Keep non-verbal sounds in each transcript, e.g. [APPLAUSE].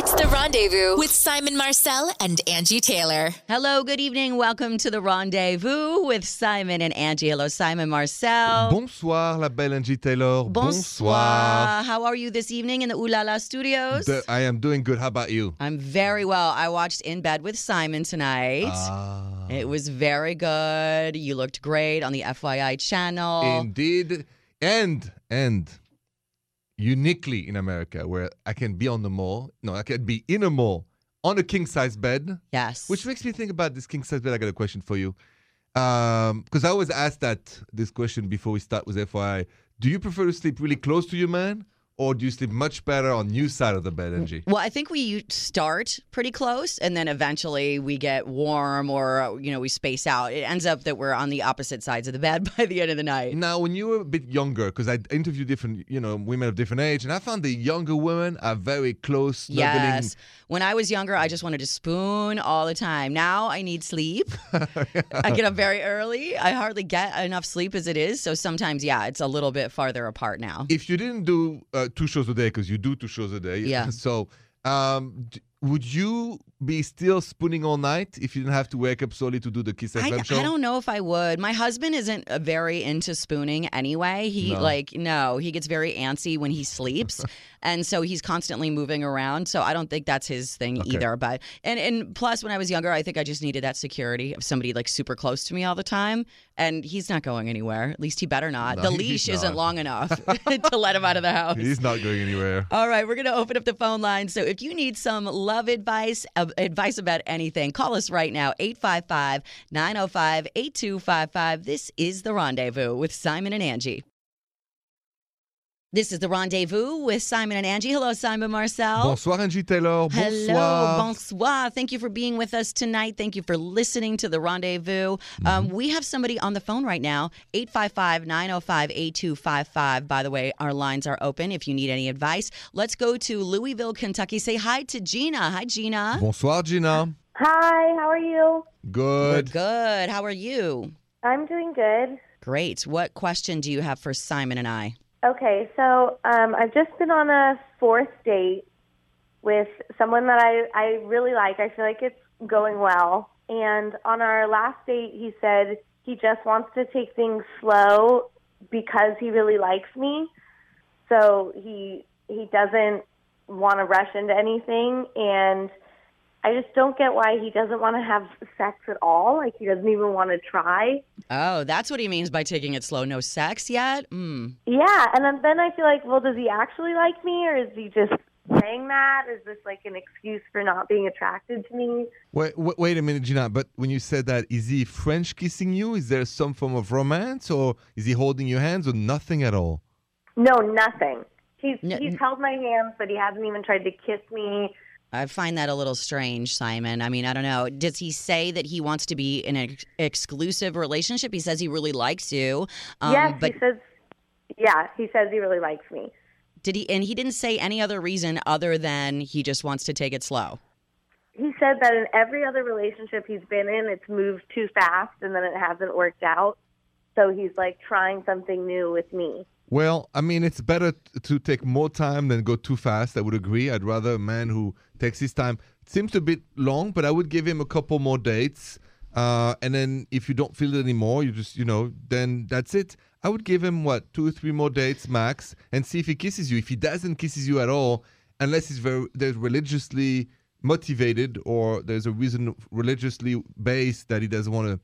It's the rendezvous with Simon Marcel and Angie Taylor. Hello, good evening. Welcome to the rendezvous with Simon and Angie. Hello, Simon Marcel. Bonsoir, la belle Angie Taylor. Bonsoir. How are you this evening in the Ooh La La studios? The- I am doing good. How about you? I'm very well. I watched In Bed with Simon tonight. Ah, It was very good. You looked great on the FYI channel. indeed. And, and uniquely in America, where I can be on the mall. No, I can be in a mall on a king size bed, yes. which makes me think about this king size bed. I got a question for you. Um, because I always ask that this question before we start with FYI. Do you prefer to sleep really close to your man? Or do you sleep much better on your side of the bed, Angie? Well, I think we start pretty close and then eventually we get warm or, you know, we space out. It ends up that we're on the opposite sides of the bed [LAUGHS] by the end of the night. Now, when you were a bit younger, because I interviewed different, you know, women of different age, and I found the younger women are very close, snuggling. Yes. When I was younger, I just wanted to spoon all the time. Now I need sleep. [LAUGHS] I get up very early. I hardly get enough sleep as it is. So sometimes, yeah, it's a little bit farther apart now. If you didn't do uh, two shows a day, because you do two shows a day, Yeah. [LAUGHS] So, um, d- would you be still spooning all night if you didn't have to wake up solely to do the Kiss I, FM show? I don't know if I would. My husband isn't uh, very into spooning anyway. He No. like no, he gets very antsy when he sleeps, [LAUGHS] and so he's constantly moving around. So I don't think that's his thing either. But and and plus, when I was younger, I think I just needed that security of somebody like super close to me all the time. And he's not going anywhere. At least he better not. No, the he's leash not. isn't long enough [LAUGHS] [LAUGHS] to let him out of the house. He's not going anywhere. All right, we're going to open up the phone line. So if you need some love advice, advice about anything, call us right now 855 905 8255. This is The Rendezvous with Simon and Angie. This is The Rendezvous with Simon and Angie. Hello, Simon Marcel. Bonsoir, Angie Taylor. Bonsoir. Hello, bonsoir. Thank you for being with us tonight. Thank you for listening to the rendezvous. Mm-hmm. Um, we have somebody on the phone right now, 855 905 8255. By the way, our lines are open if you need any advice. Let's go to Louisville, Kentucky. Say hi to Gina. Hi, Gina. Bonsoir, Gina. Hi, how are you? We're Good. good. How are you? I'm doing good. Great. What question do you have for Simon and I? Okay, so um, I've just been on a fourth date with someone that I, I really like. I feel like it's going well. And on our last date, he said he just wants to take things slow because he really likes me. So he he doesn't want to rush into anything and I just don't get why he doesn't want to have sex at all. Like he doesn't even want to try. Oh, that's what he means by taking it slow. No sex yet? Mm. Yeah, and then, then I feel like, well, does he actually like me, or is he just saying that? Is this like an excuse for not being attracted to me? Wait, wait, wait a minute, Gina. But when you said that, is he French kissing you? Is there some form of romance, or is he holding your hands, or nothing at all? No, nothing. He's No- he's held my hands, but he hasn't even tried to kiss me. I find that a little strange, Simon. I mean, I don't know. Does he say that he wants to be in an ex- exclusive relationship? He says he really likes you. Um, yes, but he says. Yeah, he says he really likes me. did he? And he didn't say any other reason other than he just wants to take it slow. He said that in every other relationship he's been in, it's moved too fast, and then it hasn't worked out. So he's like trying something new with me. Well, I mean, it's better t- to take more time than go too fast. I would agree. I'd rather a man who takes his time. It seems a bit long, but I would give him a couple more dates. Uh, and then if you don't feel it anymore, you just, you know, then that's it. I would give him, what, two or three more dates max and see if he kisses you. If he doesn't kisses you at all, unless he's very, they're religiously motivated or there's a reason religiously based that he doesn't want to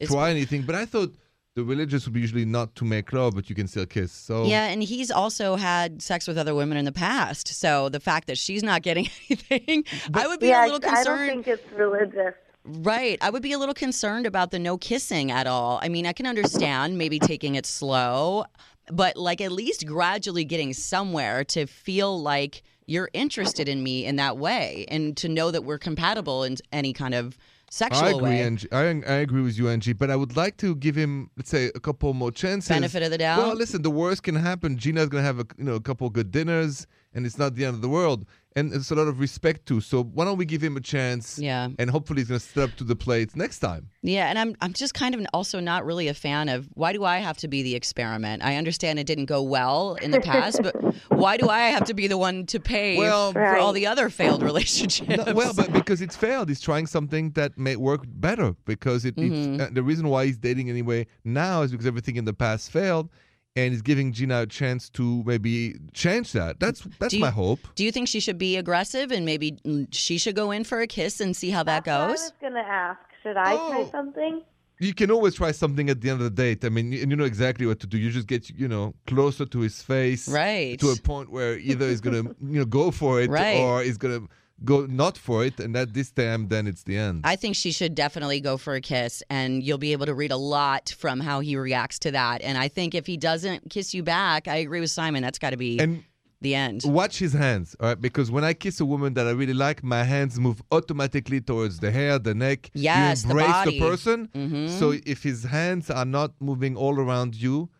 It's- try anything. But I thought the religious would be usually not to make love, but you can still kiss. So Yeah, and he's also had sex with other women in the past. So the fact that she's not getting [LAUGHS] anything, I would be yeah, a little concerned. I don't concerned. think it's religious. Right. I would be a little concerned about the no kissing at all. I mean, I can understand maybe taking it slow, but like at least gradually getting somewhere to feel like you're interested in me in that way and to know that we're compatible in any kind of sexual I agree, way. Angie. I, I agree with you, Angie. But I would like to give him, let's say, a couple more chances. Benefit of the doubt. Well, listen, the worst can happen. Gina's gonna have a you know a couple good dinners, and it's not the end of the world. And it's a lot of respect too. So why don't we give him a chance? Yeah. And hopefully he's going to step up to the plate next time. Yeah, and I'm I'm just kind of also not really a fan of why do I have to be the experiment? I understand it didn't go well in the past, but [LAUGHS] why do I have to be the one to pay Well- for all Right. the other failed relationships? No, well, but because it's failed, he's trying something that may work better. Because it, Mm-hmm. it's, uh, the reason why he's dating anyway now is because everything in the past failed, and he's giving Gina a chance to maybe change that. That's that's you- my hope. do you think she should be aggressive and maybe she should go in for a kiss and see how that That's what I goes? was going to ask. Should I Oh. try something? You can always try something at the end of the date. I mean, and you know exactly what to do. You just get you know closer to his face, Right. To a point where either he's gonna [LAUGHS] you know go for it, Right. or he's gonna go not for it, and at this time, then it's the end. I think she should definitely go for a kiss, and you'll be able to read a lot from how he reacts to that. And I think if he doesn't kiss you back, I agree with Simon. That's got to be and the end. watch his hands, all right? Because when I kiss a woman that I really like, my hands move automatically towards the hair, the neck. Yes, the you embrace body. person. Mhm. So if his hands are not moving all around you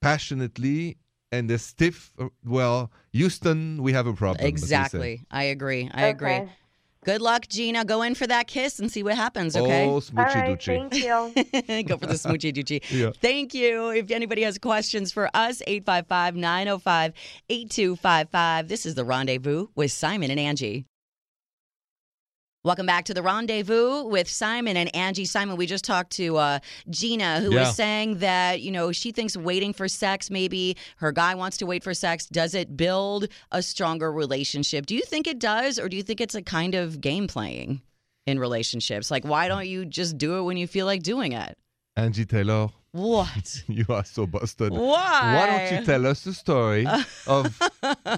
passionately and they're stiff, well, Houston, we have a problem. as we say. Exactly. I agree. I agree. Good luck, Gina. Go in for that kiss and see what happens, okay? Oh, All smoochy right. doochie. Thank you. [LAUGHS] Go for the smoochy doochie. [LAUGHS] Yeah. Thank you. If anybody has questions for us, 855 905 8255. This is The Rendezvous with Simon and Angie. Welcome back to the rendezvous with Simon and Angie. Simon, we just talked to uh, Gina, who Yeah. was saying that you know she thinks waiting for sex, maybe her guy wants to wait for sex. Does it build a stronger relationship? Do you think it does, or do you think it's a kind of game playing in relationships? Like, why don't you just do it when you feel like doing it? Angie Taylor, What? [LAUGHS] you are so busted. Why? Why don't you tell us the story [LAUGHS] of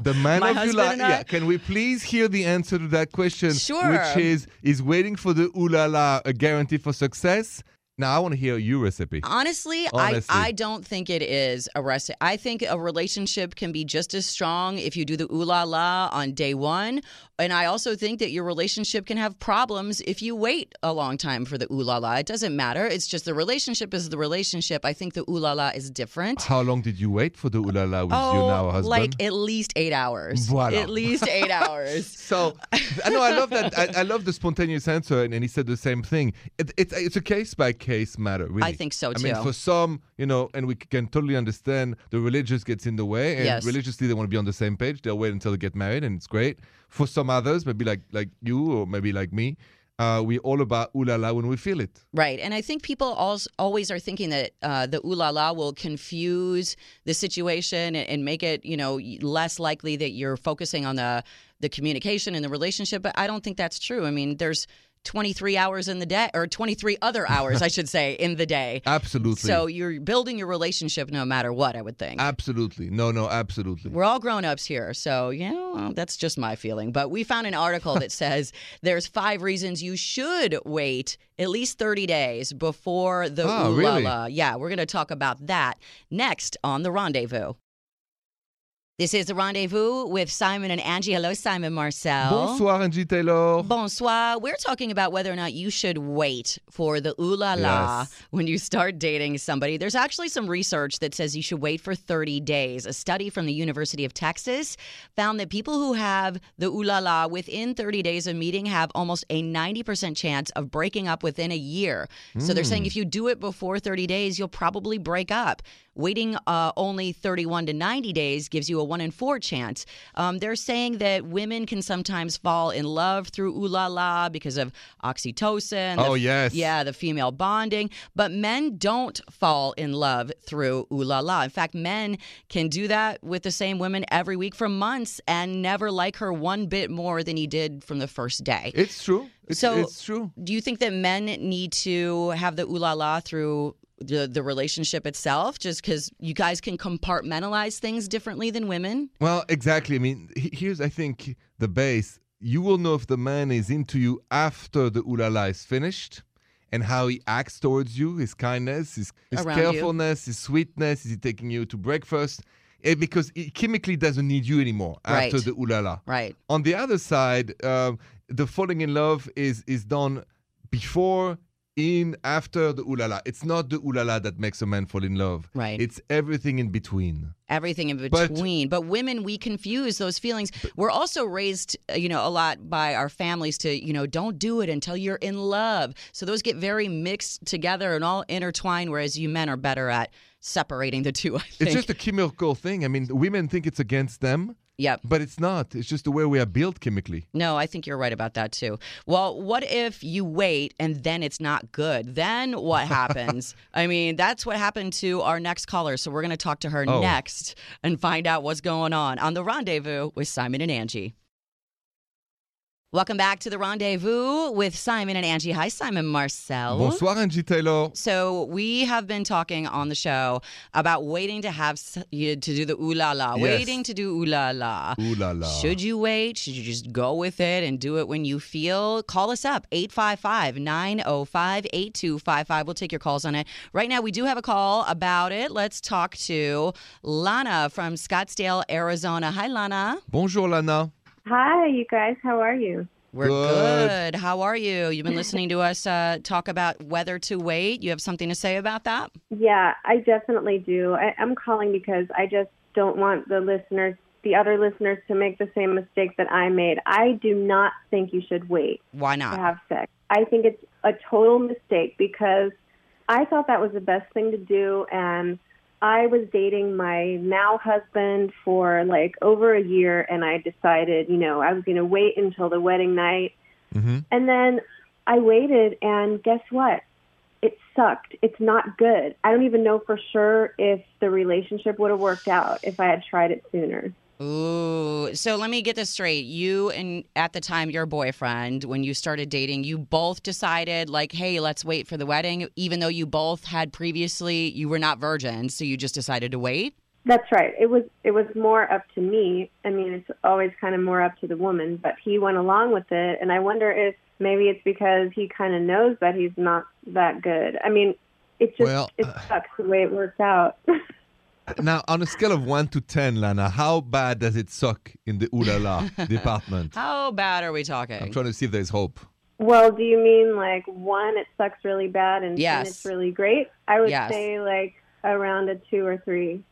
the man My of your life? Yeah, can we please hear the answer to that question? Sure. Which is, is waiting for the ooh la la a guarantee for success? Now I want to hear your recipe. Honestly, Honestly. I, I don't think it is a recipe. I think a relationship can be just as strong if you do the ooh la la on day one. And I also think that your relationship can have problems if you wait a long time for the ooh la la. It doesn't matter. It's just the relationship is the relationship. I think the ooh la la is different. How long did you wait for the ooh la la with oh, your now husband? like at least eight hours. Voilà. At least eight [LAUGHS] hours. So I know I love that. I, I love the spontaneous answer, and, and he said the same thing. It, it's it's a case by case matter. Really, I think so, too. I mean, for some, you know, and we can totally understand the religious gets in the way, and Yes. religiously they want to be on the same page. They'll wait until they get married, and it's great. For some others, maybe like like you or maybe like me, uh, we all about ooh la la when we feel it. Right. And I think people als- always are thinking that uh, the ooh la la will confuse the situation and, and make it, you know, less likely that you're focusing on the, the communication and the relationship. But I don't think that's true. I mean, there's 23 hours in the day, or 23 other [LAUGHS] hours, I should say, in the day. Absolutely. So you're building your relationship no matter what, I would think. absolutely. No, no, absolutely. We're all grown ups here. So, you know, that's just my feeling. But we found an article that [LAUGHS] says there's five reasons you should wait at least 30 days before the Oh, ooh la really? la. Yeah, we're going to talk about that next on The Rendezvous. This is The Rendezvous with Simon and Angie. Hello, Simon Marcel. Bonsoir, Angie Taylor. Bonsoir. We're talking about whether or not you should wait for the ooh la la Yes. when you start dating somebody. There's actually some research that says you should wait for 30 days. A study from the University of Texas found that people who have the ooh la la within 30 days of meeting have almost a 90% chance of breaking up within a year. So they're saying if you do it before 30 days, you'll probably break up. Waiting uh, only 31 to 90 days gives you a one in four chance. Um, they're saying that women can sometimes fall in love through ooh la la because of oxytocin. the Oh, yes. Yeah, the female bonding. But men don't fall in love through ooh la la. In fact, men can do that with the same women every week for months and never like her one bit more than he did from the first day. It's true. It's, So- it's true. Do you think that men need to have the ooh la la through the, the relationship itself just because you guys can compartmentalize things differently than women? Well, exactly. I mean, here's I think the base. You will know if the man is into you after the ooh la la is finished, and how he acts towards you, his kindness, his, his Around you. carefulness, his sweetness. Is he taking you to breakfast? Eh, because he chemically doesn't need you anymore after Right. the ooh la la. Right. On the other side, um, the falling in love is is done before in after the ooh la la. It's not the ooh la la that makes a man fall in love. Right. It's everything in between. everything in But- between. But, women, we confuse those feelings. We're also raised, uh, you know, a lot by our families to, you know, don't do it until you're in love. So those get very mixed together and all intertwined. Whereas you men are better at separating the two. I think. It's just a chemical thing. I mean, women think it's against them, yep. but it's not. It's just the way we are built chemically. No, I think you're right about that too. Well, what if you wait and then it's not good? Then what [LAUGHS] happens? I mean, that's what happened to our next caller. So we're going to talk to her Oh. next and find out what's going on on the rendezvous with Simon and Angie. Welcome back to the rendezvous with Simon and Angie. Hi, Simon Marcel. Bonsoir, Angie Taylor. So we have been talking on the show about waiting to have you to do the ooh la la, Yes. waiting to do ooh la la. Ooh la la. Should you wait? Should you just go with it and do it when you feel? Call us up 855 905 8255. We'll take your calls on it. Right now, we do have a call about it. Let's talk to Lana from Scottsdale, Arizona. Hi, Lana. Bonjour, Lana. Hi, you guys. How are you? We're Good. good. How are you? You've been listening to us uh, talk about whether to wait. You have something to say about that? Yeah, I definitely do. I, I'm calling because I just don't want the listeners, the other listeners, to make the same mistake that I made. I do not think you should wait Why not? to not? have sex. I think it's a total mistake because I thought that was the best thing to do, and I was dating my now husband for like over a year, and I decided, you know, I was going to wait until the wedding night. hmm And then I waited, and guess what? It sucked. It's not good. I don't even know for sure if the relationship would have worked out if I had tried it sooner. Ooh. So let me get this straight. You and at the time your boyfriend, when you started dating, you both decided like, hey, let's wait for the wedding, even though you both had previously you were not virgins, so you just decided to wait? That's right. It was it was more up to me. I mean, it's always kind of more up to the woman, but he went along with it, and I wonder if maybe it's because he kind of knows that he's not that good. I mean, it just Well, it uh, sucks the way it works out. [LAUGHS] Now, on a scale of 1 to 10, Lana, how bad does it suck in the ooh la la [LAUGHS] department? How bad are we talking? I'm trying to see if there's hope. well, do you mean like one, it sucks really bad, and, and Yes. it's really great? I would Yes. say like around a two or three.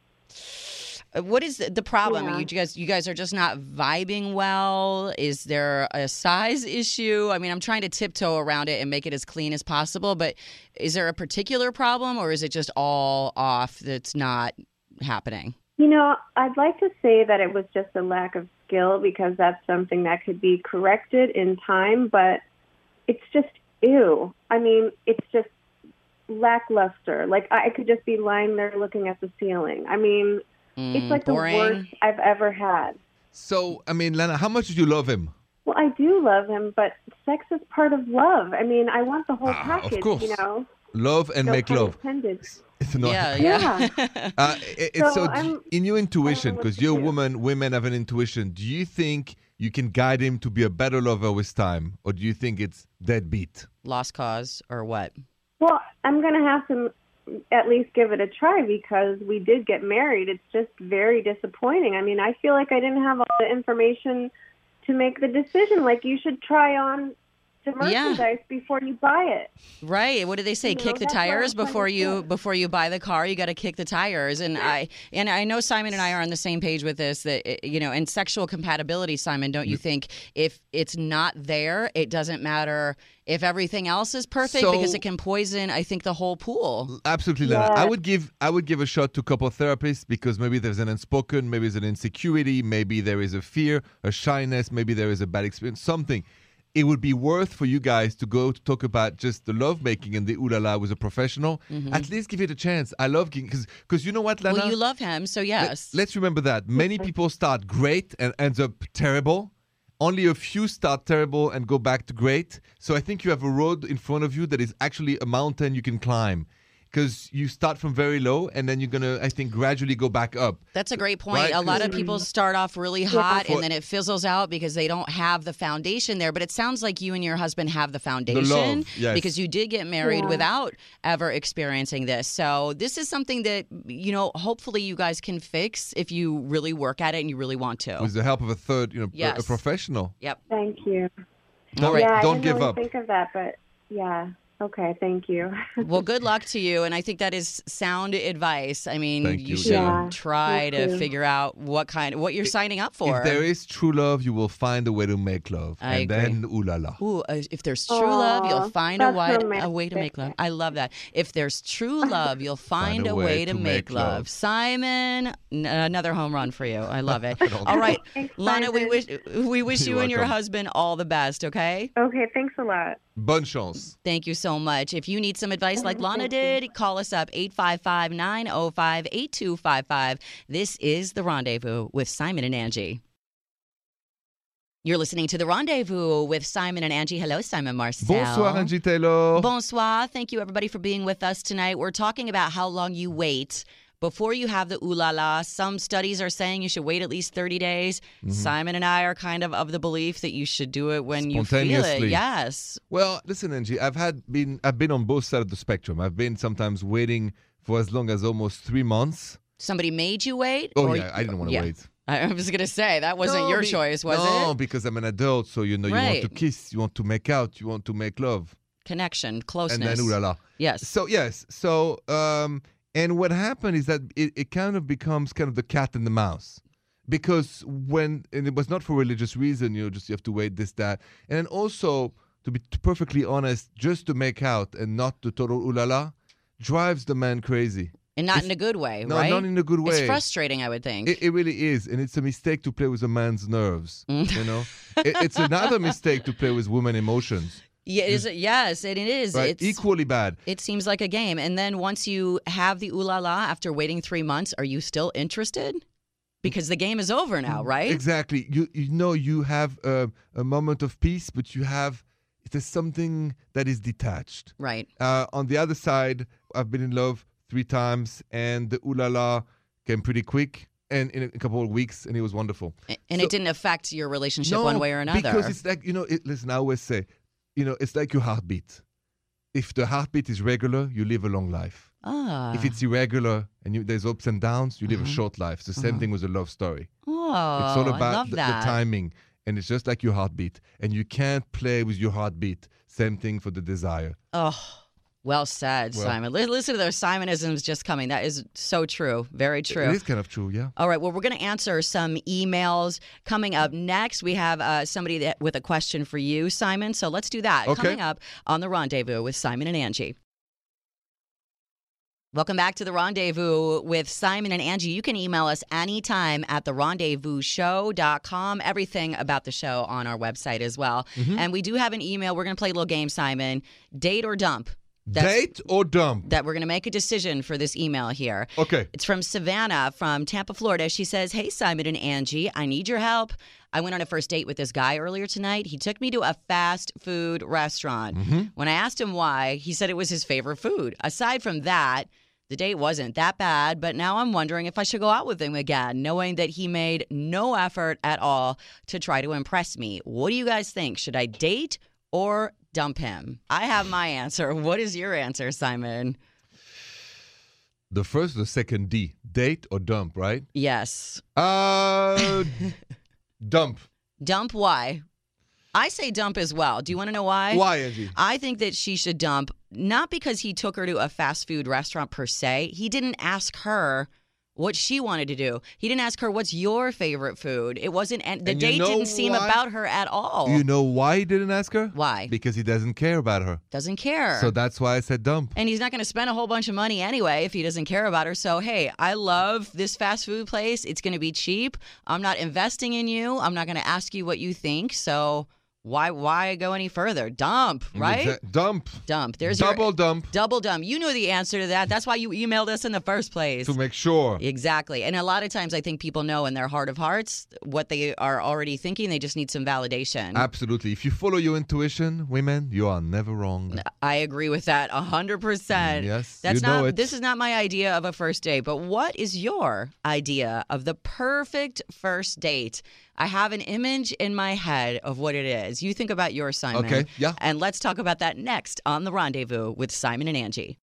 Uh, What is the, the problem? Yeah. You guys, you guys are just not vibing well. Is there a size issue? I mean, I'm trying to tiptoe around it and make it as clean as possible. But is there a particular problem, or is it just all off? That's not happening. You know, I'd like to say that it was just a lack of skill because that's something that could be corrected in time, but it's just ew. I mean, it's just lackluster. Like I could just be lying there looking at the ceiling. I mean, it's Mm, like boring. the worst I've ever had. So, I mean, Lana, how much did you love him? Well, I do love him, but sex is part of love. I mean, I want the whole Ah, of package, course. you know. Love and No make love. intended. It's not. yeah, [LAUGHS] yeah. [LAUGHS] Uh, i- it's so, So I'm- in your intuition, because you're a woman, women have an intuition. Do you think you can guide him to be a better lover with time, or do you think it's deadbeat? Lost cause or what? Well, I'm going to have to at least give it a try because we did get married. It's just very disappointing. I mean, I feel like I didn't have all the information to make the decision. Like, you should try on the Yeah. merchandise before you buy it. Right. What do they say? You know, kick the that's what I'm tires before you say. before you buy the car. You got to kick the tires. And I and I know Simon and I are on the same page with this. That eh, you know, in sexual compatibility, Simon, don't you think if it's not there, it doesn't matter if everything else is perfect because it can poison. I think the whole pool. Absolutely, Lana. Yeah. I would give I would give a shot to couple therapists because maybe there's an unspoken, maybe there's an insecurity, maybe there is a fear, a shyness, maybe there is a bad experience, something. It would be worth for you guys to go to talk about just the lovemaking and the ooh la la with a professional. Mm-hmm. At least give it a chance. I love because because you know what, Lana. Well, you love him, so yes. Let's remember that many people start great and ends up terrible. Only a few start terrible and go back to great. So I think you have a road in front of you that is actually a mountain you can climb. Because you start from very low and then you're gonna, I think, gradually go back up. That's a great point. Right, A lot of mm-hmm. people start off really hot and then it fizzles out because they don't have the foundation there. But it sounds like you and your husband have the foundation yes. because you did get married Yeah. without ever experiencing this. So this is something that you know, hopefully you guys can fix if you really work at it and you really want to. With the help of a third, you know, a- a professional. Yep. Thank you. Don't, right. Yeah, don't I didn't give really up. think of that, but yeah. Okay, thank you. Well, [LAUGHS] good luck to you. And I think that is sound advice. I mean, Thank you you. should Yeah, try to figure out what kind, what you're signing up for. If there is true love, you will find a way to make love. I and agree. then, ooh la la. Ooh, uh, if there's true love, you'll find a that's way, a way to make love. I love that. If there's true love, you'll [LAUGHS] find, a way, to, make, love. love. Simon, n- another home run for you. I love it. [LAUGHS] All right, Thanks, Lana, we wish we wish You're you and your husband all the best. Okay. Okay, thanks a lot. Bonne chance. Thank you so much. If you need some advice like oh, Lana did, call us up 855 905 8255. This is The Rendezvous with Simon and Angie. You're listening to The Rendezvous with Simon and Angie. Hello, Simon Marcel. Bonsoir, Angie Taylor. Bonsoir. Thank you, everybody, for being with us tonight. We're talking about how long you wait before you have the ooh la la. Some studies are saying you should wait at least 30 days. Mm-hmm. Simon and I are kind of of the belief that you should do it when you feel it. Yes. Well, listen, Angie. I've had been I've been on both sides of the spectrum. I've been sometimes waiting for as long as almost three months. Somebody made you wait? Oh or- yeah, I didn't want to yeah. wait. I was going to say, that wasn't No, your be- choice, was no, it? because I'm an adult, so you know you want to kiss, you want to make out, you want to make love, Connection, closeness, and then ooh la la. Yes. So yes, so um, and what happened is that it, it kind of becomes kind of the cat and the mouse, because when and it was not for religious reason, you know, just you have to wait this that, and then also to be perfectly honest, just to make out and not the total ooh la la, drives the man crazy. And not It's- in a good way, No, right? not in a good way. It's frustrating, I would think. It, it really is, and it's a mistake to play with a man's nerves. Mm. You know, it, it's another mistake to play with women emotions. Yeah, is it, yes, it is. Right? It's, Equally bad. It seems like a game. And then once you have the ooh la la after waiting three months, are you still interested? Because the game is over now, right? Exactly. You you know you have a, a moment of peace, but you have there's something that is detached. Right. Uh, on the other side, I've been in love three times, and the ooh la la came pretty quick, and in a couple of weeks, and it was wonderful. And So- it didn't affect your relationship one way or another. Because it's like, you know, it, listen, I always say, you know, it's like your heartbeat. If the heartbeat is regular, you live a long life. ah. If it's irregular and you, there's ups and downs, you live a short life. It's the same thing with a love story. oh, It's all I about the, the timing. And it's just like your heartbeat. And you can't play with your heartbeat. Same thing for the desire. Oh, well said, Well- Simon. Li- Listen to those Simonisms just coming. That is so true. Very true. It is kind of true, yeah. All right. Well, we're going to answer some emails coming up next. We have uh, somebody that, with a question for you, Simon. So let's do that. Okay. Coming up on the rendezvous with Simon and Angie. Welcome back to the rendezvous with Simon and Angie. You can email us anytime at the rendezvousshow.com. Everything about the show on our website as well. Mm-hmm. And we do have an email. We're going to play a little game, Simon. Date or dump? That's- Date or dump? That we're going to make a decision for this email here. Okay. It's from Savannah from Tampa, Florida. She says, Hey, Simon and Angie, I need your help. I went on a first date with this guy earlier tonight. He took me to a fast food restaurant. Mm-hmm. When I asked him why, he said it was his favorite food. Aside from that, the date wasn't that bad, but now I'm wondering if I should go out with him again, knowing that he made no effort at all to try to impress me. What do you guys think? Should I date or dump him? I have my answer. What is your answer, Simon? The first, the second D. Date or dump, right? Yes. Uh, [LAUGHS] dump. Dump why? I say dump as well. Do you want to know why? Why, Angie? I think that she should dump, not because he took her to a fast food restaurant per se. He didn't ask her what she wanted to do. He didn't ask her what's your favorite food. It wasn't, and the And date didn't seem why? about her at all. You know why he didn't ask her? why? Because he doesn't care about her. Doesn't care. So that's why I said dump. and he's not going to spend a whole bunch of money anyway if he doesn't care about her. So, hey, I love this fast food place. It's going to be cheap. I'm not investing in you. I'm not going to ask you what you think. So, why why go any further? Dump, right? Exa- Dump. Dump. There's Double your dump double dump. You know the answer to that. That's why you emailed us in the first place. to make sure. Exactly. And a lot of times I think people know in their heart of hearts what they are already thinking. They just need some validation. Absolutely. If you follow your intuition, women, you are never wrong. I agree with that a hundred percent. Mm, yes, That's you know not it. this is not my idea of a first date, but what is your idea of the perfect first date? I have an image in my head of what it is. You think about your Simon. Okay, yeah. And let's talk about that next on the rendezvous with Simon and Angie.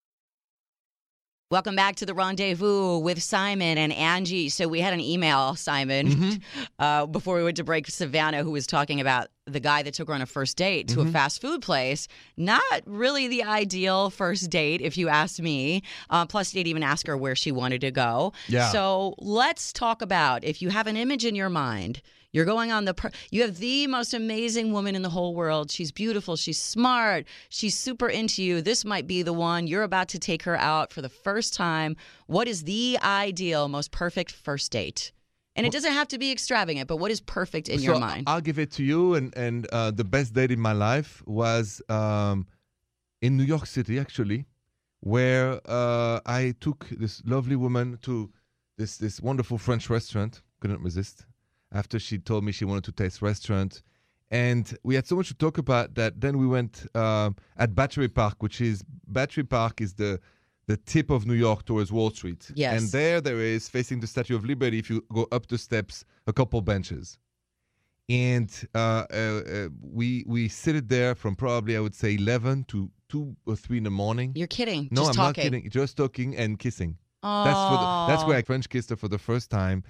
Welcome back to the rendezvous with Simon and Angie. So we had an email, Simon, Mm-hmm. [LAUGHS] uh, before we went to break. Savannah, who was talking about the guy that took her on a first date to a Mm-hmm. fast food place. Not really the ideal first date, if you ask me. Uh, plus, he didn't even ask her where she wanted to go. Yeah. So let's talk about if you have an image in your mind. You're going on the. Per- you have the most amazing woman in the whole world. She's beautiful. She's smart. She's super into you. This might be the one. You're about to take her out for the first time. What is the ideal, most perfect first date? And it doesn't have to be extravagant, but what is perfect in your mind? I'll give it to you. And and uh, the best date in my life was um, in New York City, actually, where uh, I took this lovely woman to this this wonderful French restaurant. Couldn't resist. After she told me she wanted to taste restaurant, and we had so much to talk about that. Then we went um at Battery Park, which is Battery Park is the the tip of New York towards Wall Street. Yes. And there, there is facing the Statue of Liberty. If you go up the steps, a couple benches and uh, uh, uh, we we sit there from probably I would say eleven to two or three in the morning. You're kidding. no, Just I'm talking. not kidding. Just talking and kissing. Oh. That's the, that's where I French kissed her for the first time,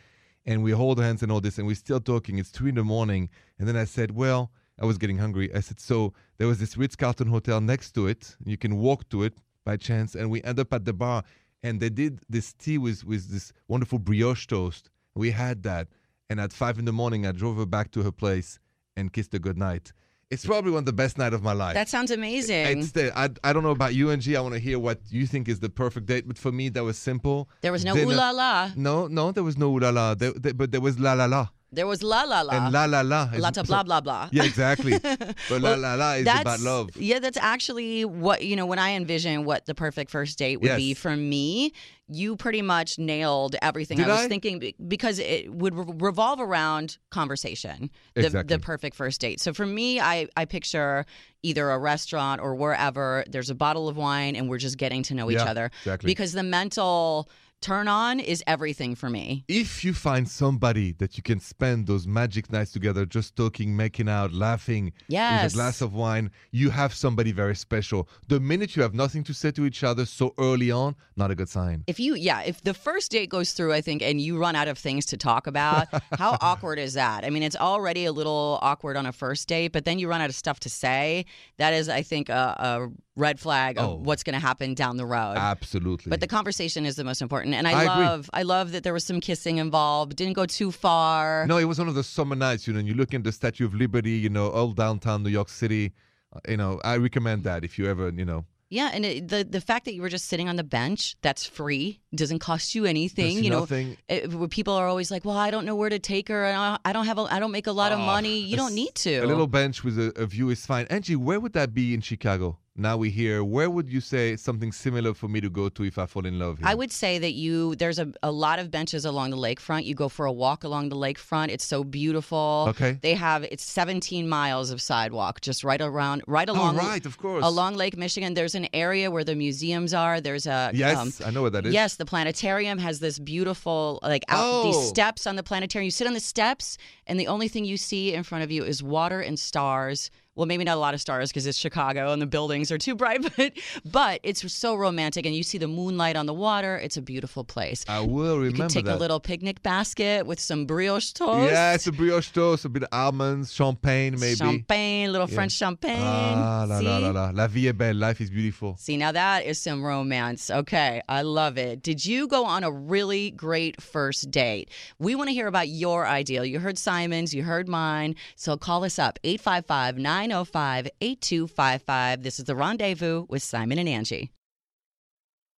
and we hold hands and all this, and we're still talking. It's three in the morning, and then I said, "Well, I was getting hungry." I said, "So there was this Ritz Carlton hotel next to it. You can walk to it by chance." And we end up at the bar, and they did this tea with with this wonderful brioche toast. We had that, and at five in the morning, I drove her back to her place and kissed her goodnight. It's probably one of the best night of my life. That sounds amazing. It's the, I, I don't know about you, Angie. I want to hear what you think is the perfect date. But for me, that was simple. there was no Dinner- ooh la la. No, no, there was no ooh la la. There, there- but there was la la la. There was la la la. And la la la. is- Lots of blah blah blah. Yeah, exactly. [LAUGHS] But la la la is about love. Yeah, that's actually what you know when I envision what the perfect first date would be for me. You pretty much nailed everything Did I was I? thinking because it would re- revolve around conversation. The, Exactly. the perfect first date. So for me, I I picture either a restaurant or wherever there's a bottle of wine and we're just getting to know each Yeah, other exactly. because the mental turn on is everything for me. If you find somebody that you can spend those magic nights together, just talking, making out, laughing, Yes. with a glass of wine, you have somebody very special. The minute you have nothing to say to each other so early on, not a good sign. If you, yeah, if the first date goes through, I think, and you run out of things to talk about, [LAUGHS] how awkward is that? I mean, it's already a little awkward on a first date, but then you run out of stuff to say. That is, I think, a, a red flag of Oh. what's going to happen down the road. Absolutely. But the conversation is the most important, and I, I agree. love, I love that there was some kissing involved. Didn't go too far. No, it was one of the summer nights, you know, and you look in the Statue of Liberty, you know, all downtown New York City. Uh, you know, I recommend that if you ever, you know, Yeah, and it, the the fact that you were just sitting on the bench, that's free, doesn't cost you anything. You know, it, where people are always like, "Well, I don't know where to take her. and I don't have, a, I don't make a lot of Oh, money. You don't need to." A little bench with a, a view is fine. Angie, where would that be in Chicago? Now we hear. Where would you say something similar for me to go to if I fall in love here? I would say that you there's a, a lot of benches along the lakefront. You go for a walk along the lakefront. It's so beautiful. Okay. They have it's 17 miles of sidewalk just right around right along Oh, along right, of course. along Lake Michigan. There's an area where the museums are. There's a Yes, um, I know what that is. Yes, the planetarium has this beautiful like out these Oh. steps on the planetarium. You sit on the steps, and the only thing you see in front of you is water and stars. Well, maybe not a lot of stars because it's Chicago and the buildings are too bright, [LAUGHS] but but it's so romantic, and you see the moonlight on the water. It's a beautiful place. I will remember You can take that. a little picnic basket with some brioche toast. Yes, a brioche toast, a bit of almonds, champagne, maybe. champagne, little French champagne. Ah, la, See? la, la, la. La vie est belle. Life is beautiful. See, now that is some romance. Okay, I love it. Did you go on a really great first date? We want to hear about your ideal. You heard Simon's, you heard mine. So call us up 855 905 8255. This is The Rendezvous with Simon and Angie.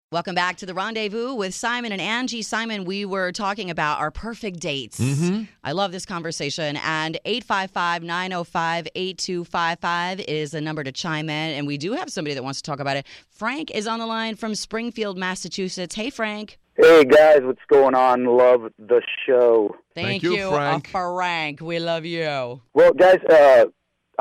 Welcome back to the rendezvous with Simon and Angie. Simon, we were talking about our perfect dates. Mhm. I love this conversation. And 855 905 8255 is the number to chime in. And we do have somebody that wants to talk about it. Frank is on the line from Springfield, Massachusetts. Hey, Frank. Hey guys, what's going on? Love the show. Thank, Thank you, Frank. Frank. We love you. Well, guys, uh,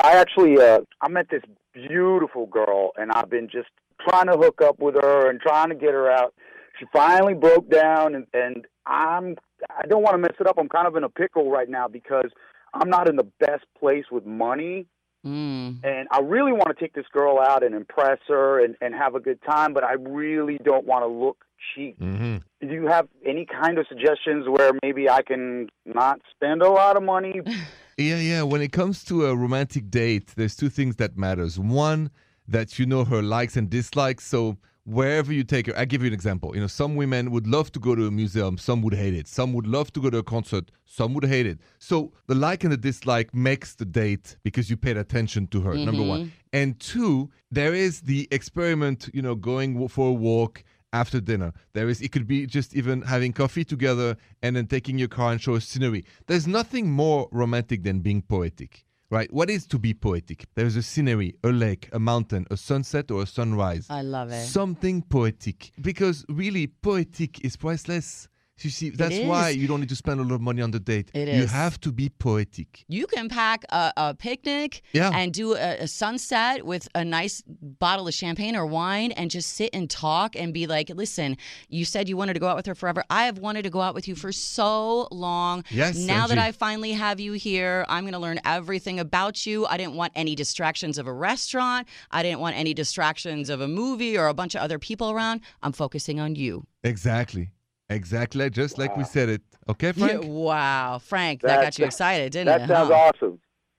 I actually uh, I met this beautiful girl, and I've been just trying to hook up with her and trying to get her out. She finally broke down, and, and I'm I don't want to mess it up. I'm kind of in a pickle right now because I'm not in the best place with money. Mm. and I really want to take this girl out and impress her and, and have a good time, but I really don't want to look cheap. hmm Do you have any kind of suggestions where maybe I can not spend a lot of money, [LAUGHS] Yeah, yeah. When it comes to a romantic date, there's two things that matters. One, that you know her likes and dislikes. So wherever you take her, I give you an example. You know, some women would love to go to a museum, some would hate it. Some would love to go to a concert, some would hate it. So the like and the dislike makes the date because you paid attention to her. Number one, mm-hmm. and two, there is the experiment. You know, going for a walk after dinner. There is it could be just even having coffee together and then taking your car and show a scenery. There's nothing more romantic than being poetic. Right? What is to be poetic? There's a scenery, a lake, a mountain, a sunset or a sunrise. I love it. Something poetic. Because really poetic is priceless. You see, that's why you don't need to spend a lot of money on the date. It You have to be poetic. You can pack a, a picnic Yeah. and do a, a sunset with a nice bottle of champagne or wine and just sit and talk and be like, listen, you said you wanted to go out with her forever. I have wanted to go out with you for so long. Yes, Now that I finally have you here, I'm going to learn everything about you. I didn't want any distractions of a restaurant. I didn't want any distractions of a movie or a bunch of other people around. I'm focusing on you. Exactly. Exactly. Just like we said it. Okay, Yeah, Frank? wow. Frank, that, That- got you excited, didn't That it? sounds huh? awesome.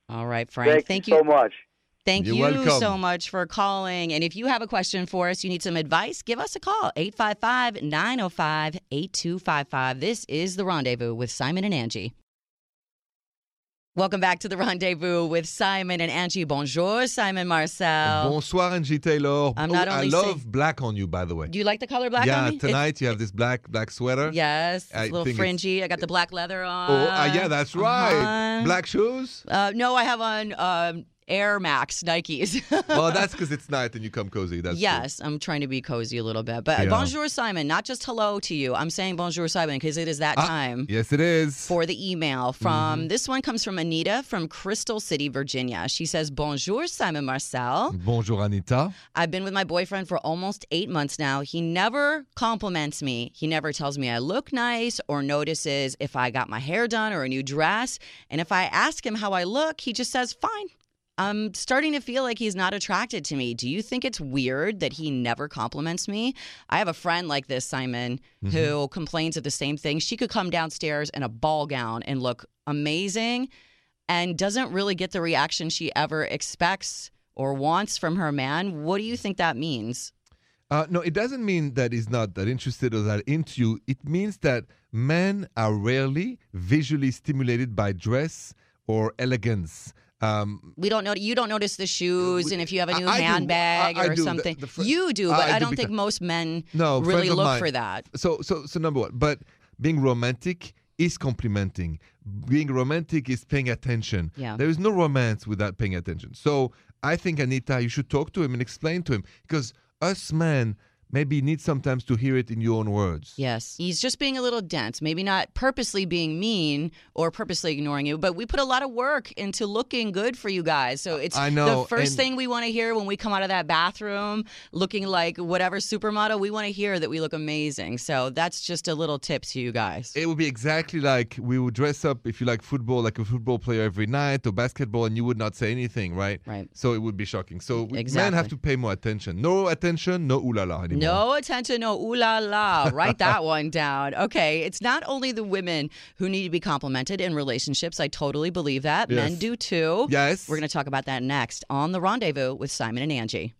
All right, Frank. Thank, you so much. Thank You're you welcome. so much for calling. And if you have a question for us, you need some advice, give us a call 855 905 8255. This is The Rendezvous with Simon and Angie. Welcome back to The Rendezvous with Simon and Angie. Bonjour, Simon Marcel. Bonsoir, Angie Taylor. I'm not Oh, I love saying- black on you, by the way. Do you like the color black yeah, on me? It's- tonight you have this black black sweater. yes, it's a little fringy. I got the black leather on. Oh, uh, yeah, that's right. Uh-huh. Black shoes. Uh, no, I have on um, Air Max Nikes. [LAUGHS] well, that's because it's night and you come cozy. That's true. yes, I'm trying to be cozy a little bit. But Yeah. bonjour, Simon. Not just hello to you. I'm saying bonjour, Simon, because it is that Ah, time. Yes, it is. For the email from Mm-hmm. this one comes from Anita from Crystal City, Virginia. She says, Bonjour, Simon Marcel. Bonjour, Anita. I've been with my boyfriend for almost eight months now. He never compliments me. He never tells me I look nice or notices if I got my hair done or a new dress. And if I ask him how I look, he just says, fine. I'm starting to feel like he's not attracted to me. Do you think it's weird that he never compliments me? I have a friend like this, Simon, who complains of the same thing. She could come downstairs in a ball gown and look amazing and doesn't really get the reaction she ever expects or wants from her man. What do you think that means? Uh, no, it doesn't mean that he's not that interested or that into you. It means that men are rarely visually stimulated by dress or elegance. Um, We don't know. You don't notice the shoes, and if you have a new I handbag I- I or do. Something, the fr- you do. But I do don't think most men no, really look mine- for that. So, so, so number one, but being romantic is complimenting. Being romantic is paying attention. Yeah. There is no romance without paying attention. So I think Anita, you should talk to him and explain to him because us men maybe need sometimes to hear it in your own words. Yes. He's just being a little dense, maybe not purposely being mean or purposely ignoring you, but we put a lot of work into looking good for you guys. So it's I know, the first and- thing we want to hear when we come out of that bathroom looking like whatever supermodel, we want to hear that we look amazing. So that's just a little tip to you guys. It would be exactly like we would dress up if you like football, like a football player every night or basketball, and you would not say anything, right? Right. So it would be shocking. So we- men have to pay more attention. No attention, no ooh la la anymore. No attention, no ooh la la. Write that [LAUGHS] one down. Okay, it's not only the women who need to be complimented in relationships. I totally believe that. Men do too. Yes. We're going to talk about that next on The Rendezvous with Simon and Angie.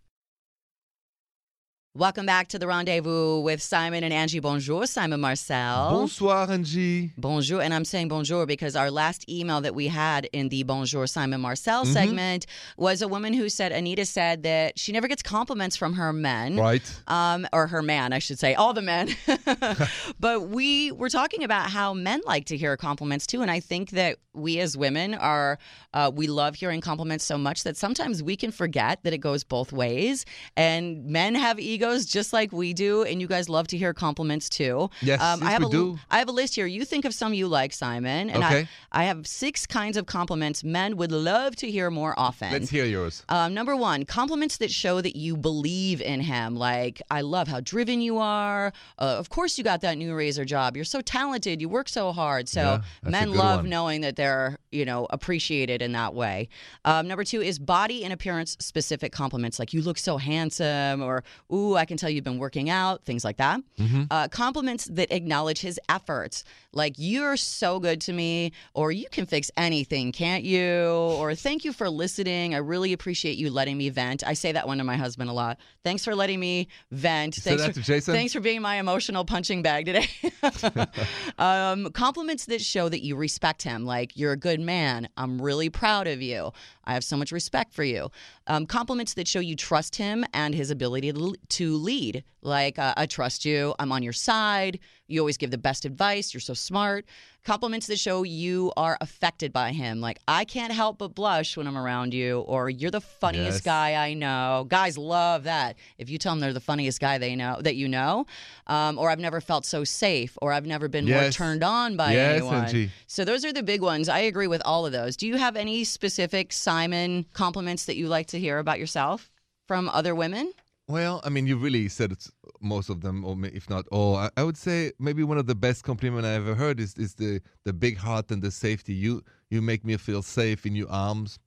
Welcome back to The Rendezvous with Simon and Angie. Bonjour, Simon Marcel. Bonsoir, Angie. Bonjour. And I'm saying bonjour because our last email that we had in the Bonjour Simon Marcel Mm-hmm. segment was a woman who said, Anita said that she never gets compliments from her men Right. um, or her man, I should say, all the men. [LAUGHS] [LAUGHS] but we were talking about how men like to hear compliments too, and I think that we as women are uh, we love hearing compliments so much that sometimes we can forget that it goes both ways. And men have egos just like we do, and you guys love to hear compliments too. Yes, um, I have we a do. I have a list here. You think of some you like, Simon, and Okay. I I have six kinds of compliments men would love to hear more often. Let's hear yours. Um, number one, compliments that show that you believe in him. Like, I love how driven you are. Uh, of course, you got that new razor job. You're so talented. You work so hard. So Yeah, men love one. knowing that they're, you know, appreciated in that way. Um, number two is body and appearance specific compliments. Like, you look so handsome, or, ooh, Ooh, I can tell you've been working out, things like that. Uh, compliments that acknowledge his efforts, like you're so good to me, or you can fix anything, can't you? Or thank you for listening. I really appreciate you letting me vent. I say that one to my husband a lot. Thanks for letting me vent. Thanks that for, to Jason? Thanks for being my emotional punching bag today. [LAUGHS] um, compliments that show that you respect him, like you're a good man. I'm really proud of you. I have so much respect for you. Um, compliments that show you trust him and his ability to, lead, like uh, I trust you. I'm on your side. You always give the best advice. You're so smart. Compliments that show you are affected by him, like I can't help but blush when I'm around you, or you're the funniest Yes. guy I know. Guys love that. If you tell them they're the funniest guy they know that you know, um, or I've never felt so safe, or I've never been more turned on by Yes, anyone. Angie. So those are the big ones. I agree with all of those. Do you have any specific Simon compliments that you like to hear about yourself from other women? Well, I mean, you really said it's most of them, or if not all. I, I would say maybe one of the best compliment I ever heard is is the the big heart and the safety. You you make me feel safe in your arms.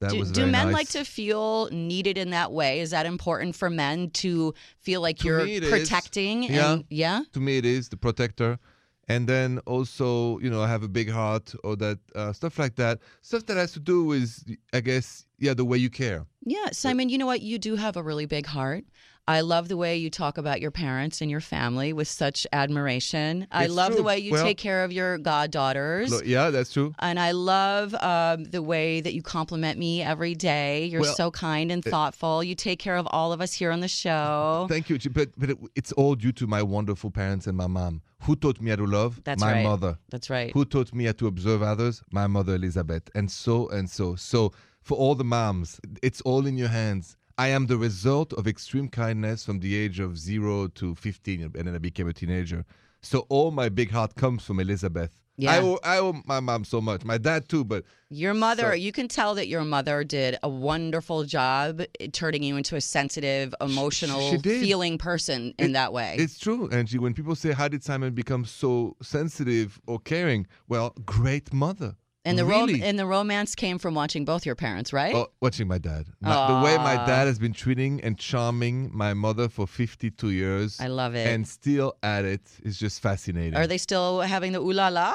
That do was do men nice. like to feel needed in that way? Is that important for men to feel like To you're me it is. protecting? Yeah. And, yeah. to me it is the protector and then also you know have a big heart or that uh, stuff like that stuff that has to do with i guess yeah the way you care Yeah, Simon, you know what? You do have a really big heart. I love the way you talk about your parents and your family with such admiration. I It's love the way you Well- take care of your goddaughters. Lo- yeah that's true And I love um, the way that you compliment me every day. You're Well, so kind and thoughtful. You take care of all of us here on the show. thank you but but it, it's all due to my wonderful parents and my mom who taught me how to love That's my right. mother That's right. who taught me how to observe others my mother elizabeth and so and so so for all the moms it's all in your hands I am the result of extreme kindness from the age of zero to 15, and then I became a teenager. So all my big heart comes from Elizabeth. Yeah. I owe, I owe my mom so much. My dad too, but Your mother, So- you can tell that your mother did a wonderful job eh, turning you into a sensitive, emotional, she did. feeling person in that way. it's true, Angie. When people say, "How did Simon become so sensitive or caring?" Well, great mother. And the rom- really. and the romance came from watching both your parents, right? Oh, watching my dad. My- the way my ah. dad has been treating and charming my mother for 52 years. I love it. And still at it is just fascinating. Are they still having the ooh la la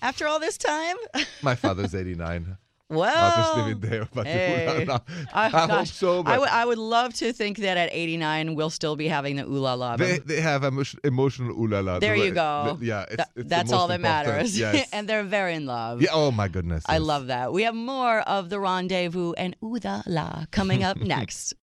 after all this time? my father's [LAUGHS] 89. Well, I'll just leave it there. But hey. [LAUGHS] I, hope so. But would- would love to think that at 89 we'll still be having the ooh la la. they, they have emotion, emotional ooh la la. There The you go. the- yeah, it's, Th- it's the that's all that important. matters. Yes. [LAUGHS] and they're very in love. yeah. Oh my goodness. I yes. love that. We have more of the rendezvous and ooh la la coming up [LAUGHS] next.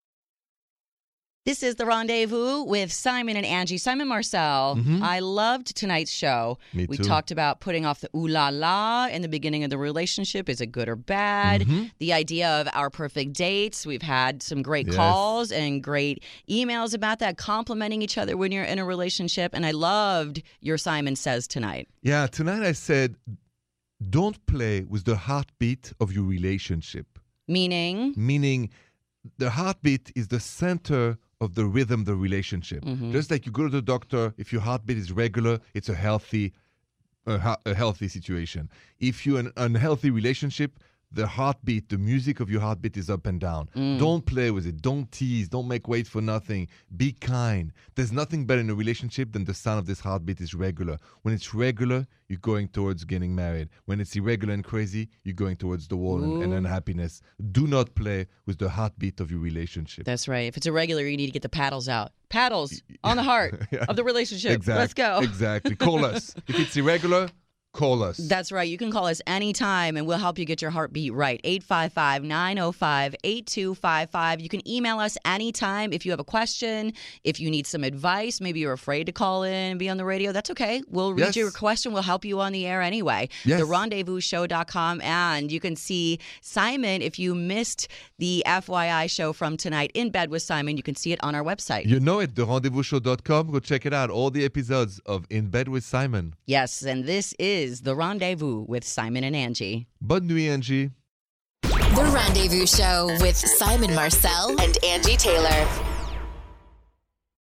This is the rendezvous with Simon and Angie. Simon Marcel. Mhm. I loved tonight's show. Me we too. talked about putting off the ooh la la in the beginning of the relationship. Is it good or bad? Mhm. The idea of our perfect dates. We've had some great Yes. calls and great emails about that, complimenting each other when you're in a relationship. And I loved your Simon Says tonight. Yeah, tonight I said, don't play with the heartbeat of your relationship. Meaning, Meaning, the heartbeat is the center of the rhythm the relationship. Mm-hmm. Just like you go to the doctor, if your heartbeat is regular, it's a healthy, a, a healthy situation. If you're an unhealthy relationship, the heartbeat, the music of your heartbeat is up and down. Mm. Don't play with it. Don't tease. Don't make wait for nothing. Be kind. There's nothing better in a relationship than the sound of this heartbeat is regular. When it's regular, you're going towards getting married. When it's irregular and crazy, you're going towards the wall and, and unhappiness. Do not play with the heartbeat of your relationship. That's right. If it's irregular, you need to get the paddles out. Paddles on the heart [LAUGHS] Yeah. of the relationship. Exactly. Let's go. Exactly. Call us. [LAUGHS] If it's irregular, call us. That's right. You can call us anytime and we'll help you get your heartbeat right. 855 905 8255. You can email us anytime if you have a question, if you need some advice. Maybe you're afraid to call in and be on the radio. That's okay. We'll read Yes. your question. We'll help you on the air anyway. Yes. The rendezvousshow.com. And you can see Simon if you missed the FYI show from tonight in bed with Simon. You can see it on our website. You know it, therendezvousshow.com. Go check it out. All the episodes of In Bed with Simon. Yes, and this is The Rendezvous with Simon and Angie. Bonne nuit, Angie. The Rendezvous Show with Simon Marcel and Angie Taylor.